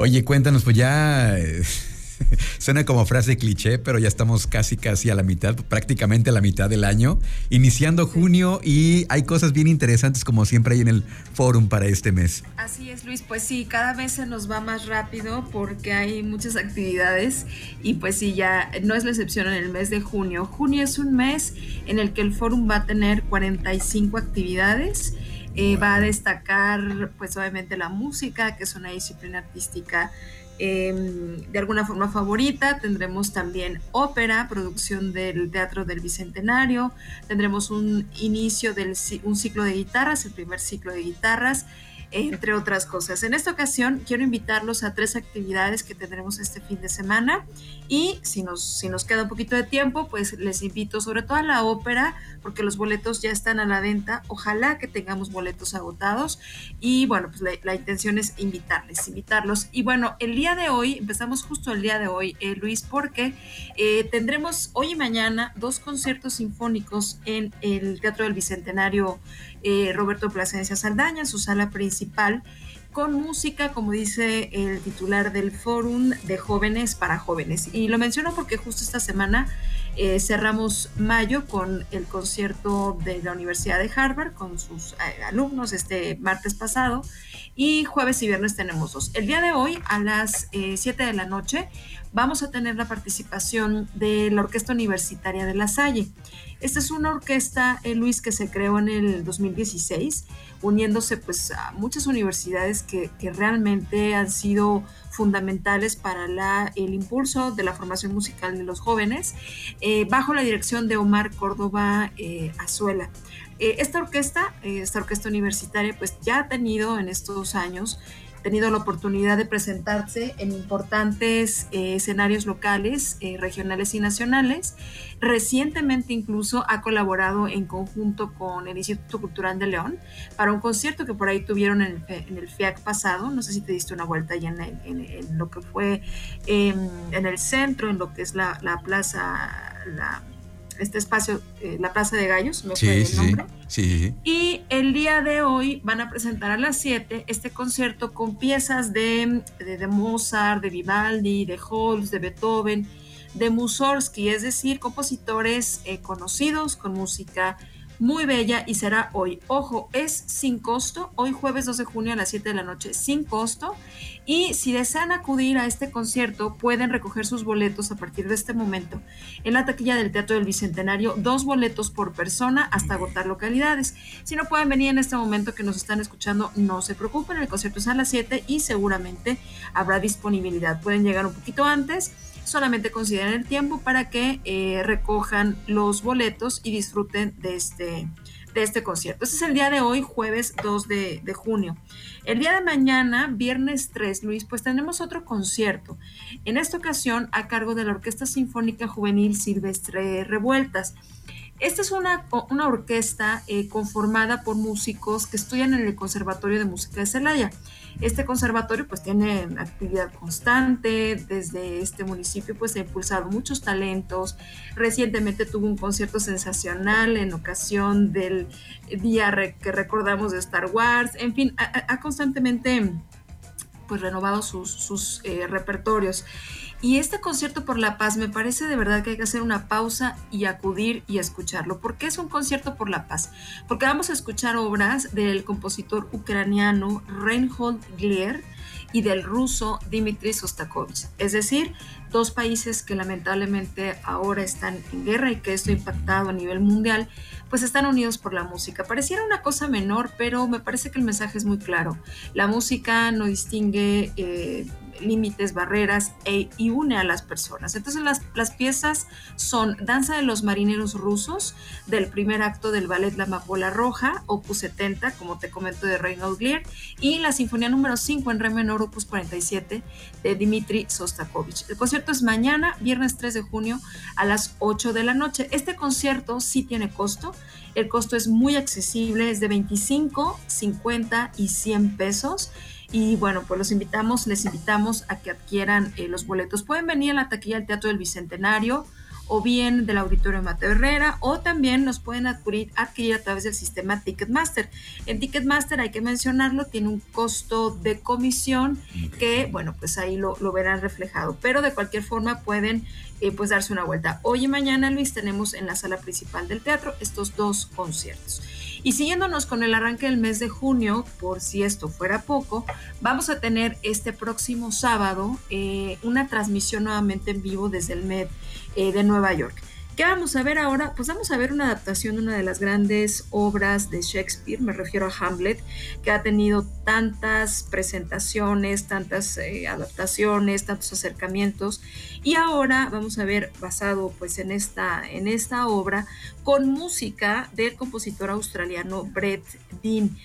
Oye, cuéntanos, pues ya eh, suena como frase cliché, pero ya estamos casi, casi a la mitad, prácticamente a la mitad del año, iniciando junio y hay cosas bien interesantes como siempre hay en el forum para este mes. Así es, Luis, pues sí, cada vez se nos va más rápido porque hay muchas actividades y pues sí, ya no es la excepción en el mes de junio. Junio es un mes en el que el forum va a tener 45 actividades. Eh, va a destacar pues obviamente la música, que es una disciplina artística Em, de alguna forma favorita. Tendremos también ópera, producción del Teatro del Bicentenario. Tendremos un inicio de un ciclo de guitarras, el primer ciclo de guitarras entre otras cosas. En esta ocasión quiero invitarlos a tres actividades que tendremos este fin de semana y si nos, si nos queda un poquito de tiempo, pues les invito sobre todo a la ópera porque los boletos ya están a la venta. Ojalá que tengamos boletos agotados y bueno, pues la, intención es invitarles, invitarlos. Y bueno, el día de hoy, empezamos justo el día de hoy, eh, Luis, porque eh, tendremos hoy y mañana dos conciertos sinfónicos en el Teatro del Bicentenario eh, Roberto Plasencia Saldaña, su sala principal, con música, como dice el titular del Fórum de Jóvenes para Jóvenes. Y lo menciono porque justo esta semana eh, cerramos mayo con el concierto de la Universidad de Harvard con sus eh, alumnos este martes pasado y jueves y viernes tenemos dos. El día de hoy a las 7 de la noche vamos a tener la participación de la Orquesta Universitaria de La Salle. Esta es una orquesta, eh, Luis, que se creó en el 2016, uniéndose pues a muchas universidades que, realmente han sido fundamentales para la, el impulso de la formación musical de los jóvenes, eh, bajo la dirección de Omar Córdoba eh, Azuela. esta orquesta, esta orquesta universitaria, pues ya ha tenido en estos años tenido la oportunidad de presentarse en importantes eh, escenarios locales, eh, regionales y nacionales. Recientemente incluso ha colaborado en conjunto con el Instituto Cultural de León para un concierto que por ahí tuvieron en el, FIAC pasado. No sé si te diste una vuelta ya en, lo que fue em, en el centro, en lo que es la, la plaza, la este espacio, eh, la Plaza de Gallos, me fue el nombre. Sí, Y el día de hoy van a presentar a las 7 este concierto con piezas de, de, Mozart, de Vivaldi, de Holst, de Beethoven, de Mussorgsky, es decir, compositores eh, conocidos con música muy bella y será hoy. Ojo, es sin costo, hoy jueves 2 de junio a las 7 de la noche, sin costo. Y si desean acudir a este concierto, pueden recoger sus boletos a partir de este momento en la taquilla del Teatro del Bicentenario, dos boletos por persona hasta agotar localidades. Si no pueden venir en este momento que nos están escuchando, no se preocupen, el concierto es a las 7 y seguramente habrá disponibilidad. Pueden llegar un poquito antes solamente consideren el tiempo para que eh, recojan los boletos y disfruten de este, de este concierto. Este es el día de hoy, jueves 2 de, de, junio. El día de mañana, viernes 3, Luis, pues tenemos otro concierto. En esta ocasión a cargo de la Orquesta Sinfónica Juvenil Silvestre Revueltas. Esta es una, una orquesta eh, conformada por músicos que estudian en el Conservatorio de Música de Celaya. Este conservatorio pues tiene actividad constante, desde este municipio pues ha impulsado muchos talentos. Recientemente tuvo un concierto sensacional en ocasión del día que recordamos de Star Wars. En fin, ha, constantemente pues renovado sus, eh, repertorios. Y este concierto por la paz me parece de verdad que hay que hacer una pausa y acudir y escucharlo. ¿Por qué es un concierto por la paz? Porque vamos a escuchar obras del compositor ucraniano Reinhold Glier y del ruso Dmitry Sostakovich. Es decir, dos países que lamentablemente ahora están en guerra y que esto ha impactado a nivel mundial, pues están unidos por la música. Pareciera una cosa menor, pero me parece que el mensaje es muy claro. La música no distingue eh, límites, barreras e, y une a las personas. Entonces las, las, piezas son Danza de los Marineros Rusos, del primer acto del ballet La Amapola Roja, opus 70, como te comento, de Reinhold Glier, y la Sinfonía número 5 en re menor, opus 47, de Dmitri Sostakovich. El concierto es mañana, viernes 3 de junio, a las 8 de la noche. Este concierto sí tiene costo, el costo es muy accesible, es de 25, 50 y 100 pesos. Y bueno, pues los invitamos, les invitamos a que adquieran eh, los boletos. Pueden venir a la taquilla del Teatro del Bicentenario o bien del Auditorio Mateo Herrera o también nos pueden adquirir, adquirir a través del sistema Ticketmaster. En Ticketmaster hay que mencionarlo, tiene un costo de comisión que, bueno, pues ahí lo, lo verán reflejado, pero de cualquier forma pueden eh, pues darse una vuelta. Hoy y mañana, Luis, tenemos en la sala principal del teatro estos dos conciertos. Y siguiéndonos con el arranque del mes de junio, por si esto fuera poco, vamos a tener este próximo sábado eh, una transmisión nuevamente en vivo desde el MED eh, de Nueva York. ¿Qué vamos a ver ahora? Pues vamos a ver una adaptación de una de las grandes obras de Shakespeare, me refiero a Hamlet, que ha tenido tantas presentaciones, tantas eh, adaptaciones, tantos acercamientos. Y ahora vamos a ver, basado pues en esta, en esta obra, con música del compositor australiano Brett Dean.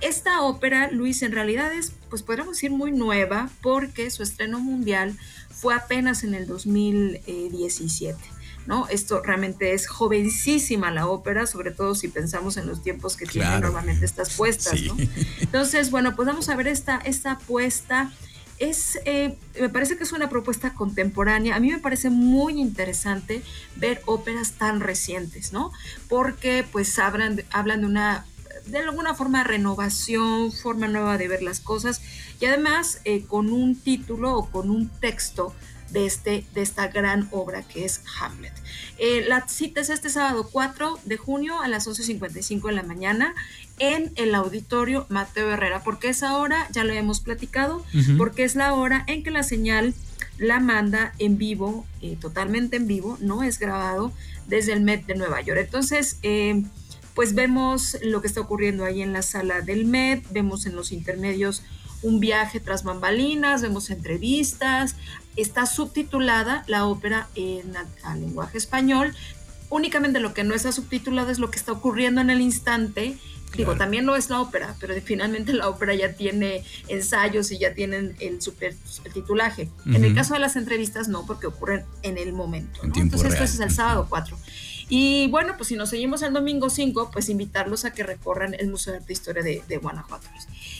Esta ópera, Luis, en realidad es, pues podríamos decir, muy nueva porque su estreno mundial fue apenas en el 2017. ¿No? Esto realmente es jovencísima la ópera, sobre todo si pensamos en los tiempos que tienen normalmente estas puestas, Entonces, bueno, pues vamos a ver esta, esta apuesta. Es, eh, me parece que es una propuesta contemporánea. A mí me parece muy interesante ver óperas tan recientes, ¿no? Porque pues hablan, hablan de una de alguna forma renovación, forma nueva de ver las cosas y además eh, con un título o con un texto de, este, de esta gran obra que es Hamlet. Eh, la cita es este sábado 4 de junio a las 11.55 de la mañana en el auditorio Mateo Herrera, porque esa hora, ya lo hemos platicado, porque es la hora en que la señal la manda en vivo, eh, totalmente en vivo, no es grabado desde el Met de Nueva York. Entonces, eh, pues vemos lo que está ocurriendo ahí en la sala del Met, vemos en los intermedios un viaje tras bambalinas, vemos entrevistas, está subtitulada la ópera en lenguaje español. Únicamente lo que no está subtitulado es lo que está ocurriendo en el instante. Digo, también no es la ópera, pero finalmente la ópera ya tiene ensayos y ya tienen el super titulaje. En el caso de las entrevistas, no, porque ocurren en el momento. Entonces, esto es el sábado 4. Y bueno, pues si nos seguimos el domingo 5, pues invitarlos a que recorran el Museo de Arte e Historia de, Guanajuato.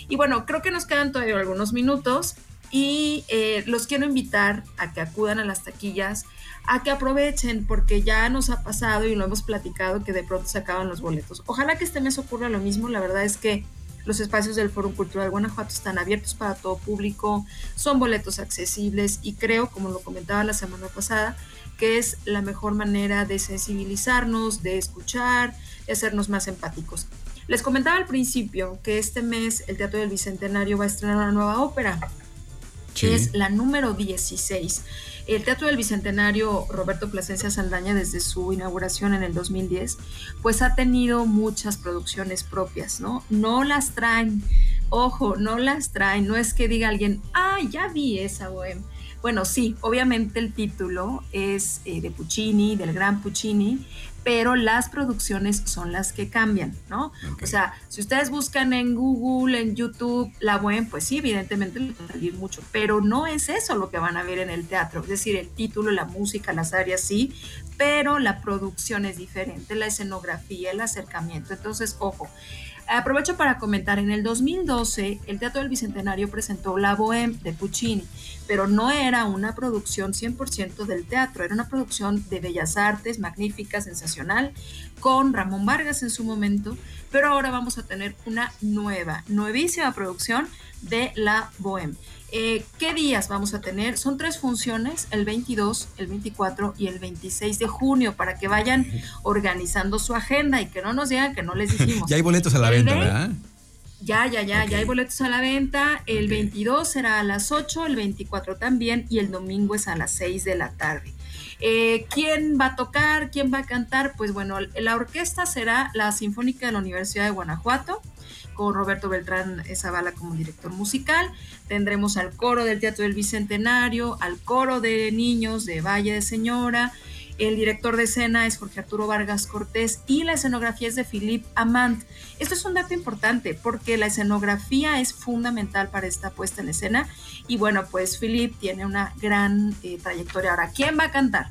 Y bueno, creo que nos quedan todavía algunos minutos y eh, los quiero invitar a que acudan a las taquillas, a que aprovechen, porque ya nos ha pasado y lo hemos platicado que de pronto se acaban los boletos. Ojalá que este mes ocurra lo mismo, la verdad es que los espacios del Foro Cultural Guanajuato están abiertos para todo público, son boletos accesibles y creo, como lo comentaba la semana pasada, que es la mejor manera de sensibilizarnos, de escuchar, de hacernos más empáticos. Les comentaba al principio que este mes el Teatro del Bicentenario va a estrenar una nueva ópera, que es la número 16. El Teatro del Bicentenario Roberto Plasencia Saldaña, desde su inauguración en el 2010, pues ha tenido muchas producciones propias, ¿no? No las traen, ojo, no las traen, no es que diga alguien, ah, ya vi esa OEM. Bueno, sí, obviamente el título es eh, de Puccini, del gran Puccini, pero las producciones son las que cambian, ¿no? O sea, si ustedes buscan en Google, en YouTube, la web, pues sí, evidentemente les va a salir mucho, pero no es eso lo que van a ver en el teatro, es decir, el título, la música, las áreas sí, pero la producción es diferente, la escenografía, el acercamiento, entonces, ojo, Aprovecho para comentar, en el 2012 el Teatro del Bicentenario presentó La Bohème de Puccini, pero no era una producción 100% del teatro, era una producción de bellas artes, magnífica, sensacional, con Ramón Vargas en su momento, pero ahora vamos a tener una nueva, nuevísima producción de La Bohème. Eh, ¿Qué días vamos a tener? Son tres funciones, el 22, el 24 y el 26 de junio, para que vayan organizando su agenda y que no nos digan que no les dijimos. ya hay boletos a la venta, ¿verdad? Ya, ya, ya, ya hay boletos a la venta. El 22 será a las 8, el 24 también y el domingo es a las 6 de la tarde. Eh, ¿Quién va a tocar? ¿Quién va a cantar? Pues bueno, la orquesta será la Sinfónica de la Universidad de Guanajuato con Roberto Beltrán Zavala como director musical. Tendremos al coro del Teatro del Bicentenario, al coro de niños de Valle de Señora. El director de escena es Jorge Arturo Vargas Cortés y la escenografía es de Philippe Amant. Esto es un dato importante porque la escenografía es fundamental para esta puesta en escena y bueno, pues Philippe tiene una gran eh, trayectoria. Ahora, ¿quién va a cantar?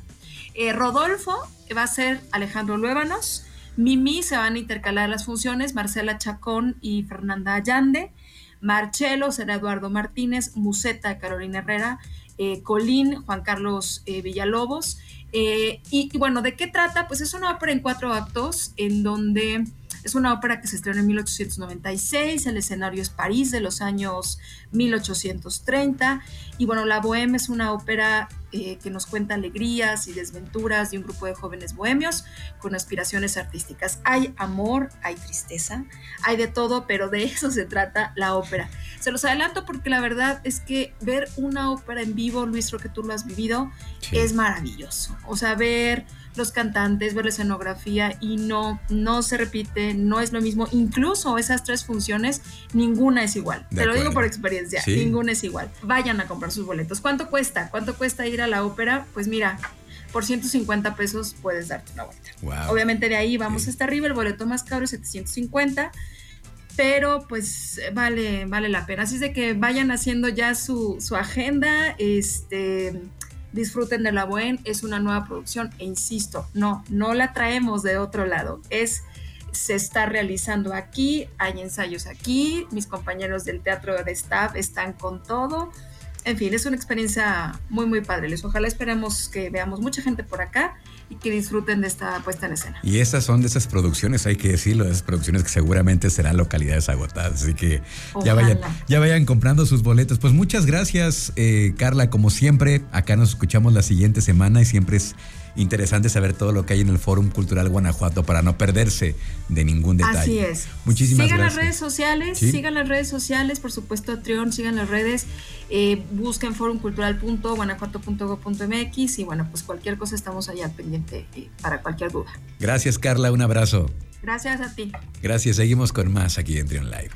Eh, Rodolfo va a ser Alejandro Luébanos, Mimi se van a intercalar las funciones, Marcela Chacón y Fernanda Allande. Marcelo será Eduardo Martínez, Museta Carolina Herrera, eh, Colín Juan Carlos eh, Villalobos. Y, y, bueno, ¿de qué trata? Pues es una ópera en cuatro actos en donde es una ópera que se estrenó en 1896, el escenario es París de los años 1830 y bueno, La Bohème es una ópera eh, que nos cuenta alegrías y desventuras de un grupo de jóvenes bohemios con aspiraciones artísticas. Hay amor, hay tristeza, hay de todo, pero de eso se trata la ópera. Se los adelanto porque la verdad es que ver una ópera en vivo, Luis, creo que tú lo has vivido, es maravilloso. O sea, ver los cantantes, ver la escenografía y no, no se repite, no es lo mismo. Incluso esas tres funciones, ninguna es igual. Te lo digo por experiencia, ninguna es igual. Vayan a comprar sus boletos. ¿Cuánto cuesta? ¿Cuánto cuesta ir a la ópera? Pues mira, por 150 pesos puedes darte una vuelta. Obviamente de ahí vamos hasta arriba, el boleto más caro es 750 pero pues vale, vale la pena. Así es de que vayan haciendo ya su, su agenda, este, disfruten de la buen, es una nueva producción e insisto, no, no la traemos de otro lado, es se está realizando aquí, hay ensayos aquí, mis compañeros del teatro de staff están con todo. En fin, es una experiencia muy, muy padre. Les ojalá esperemos que veamos mucha gente por acá y que disfruten de esta puesta en escena. Y esas son de esas producciones, hay que decirlo, esas producciones que seguramente serán localidades agotadas, así que ya vayan, ya vayan comprando sus boletos. Pues muchas gracias, eh, Carla, como siempre, acá nos escuchamos la siguiente semana y siempre es interesante saber todo lo que hay en el Fórum Cultural Guanajuato para no perderse de ningún detalle. Así es. Muchísimas sigan gracias. las redes sociales, sigan las redes sociales, por supuesto, Trión, sigan las redes, eh, busquen forumcultural.guanajuato.go.mx y bueno, pues cualquier cosa estamos allá pendiente eh, para cualquier duda. Gracias, Carla, un abrazo. Gracias a ti. Gracias, seguimos con más aquí en Trión Live.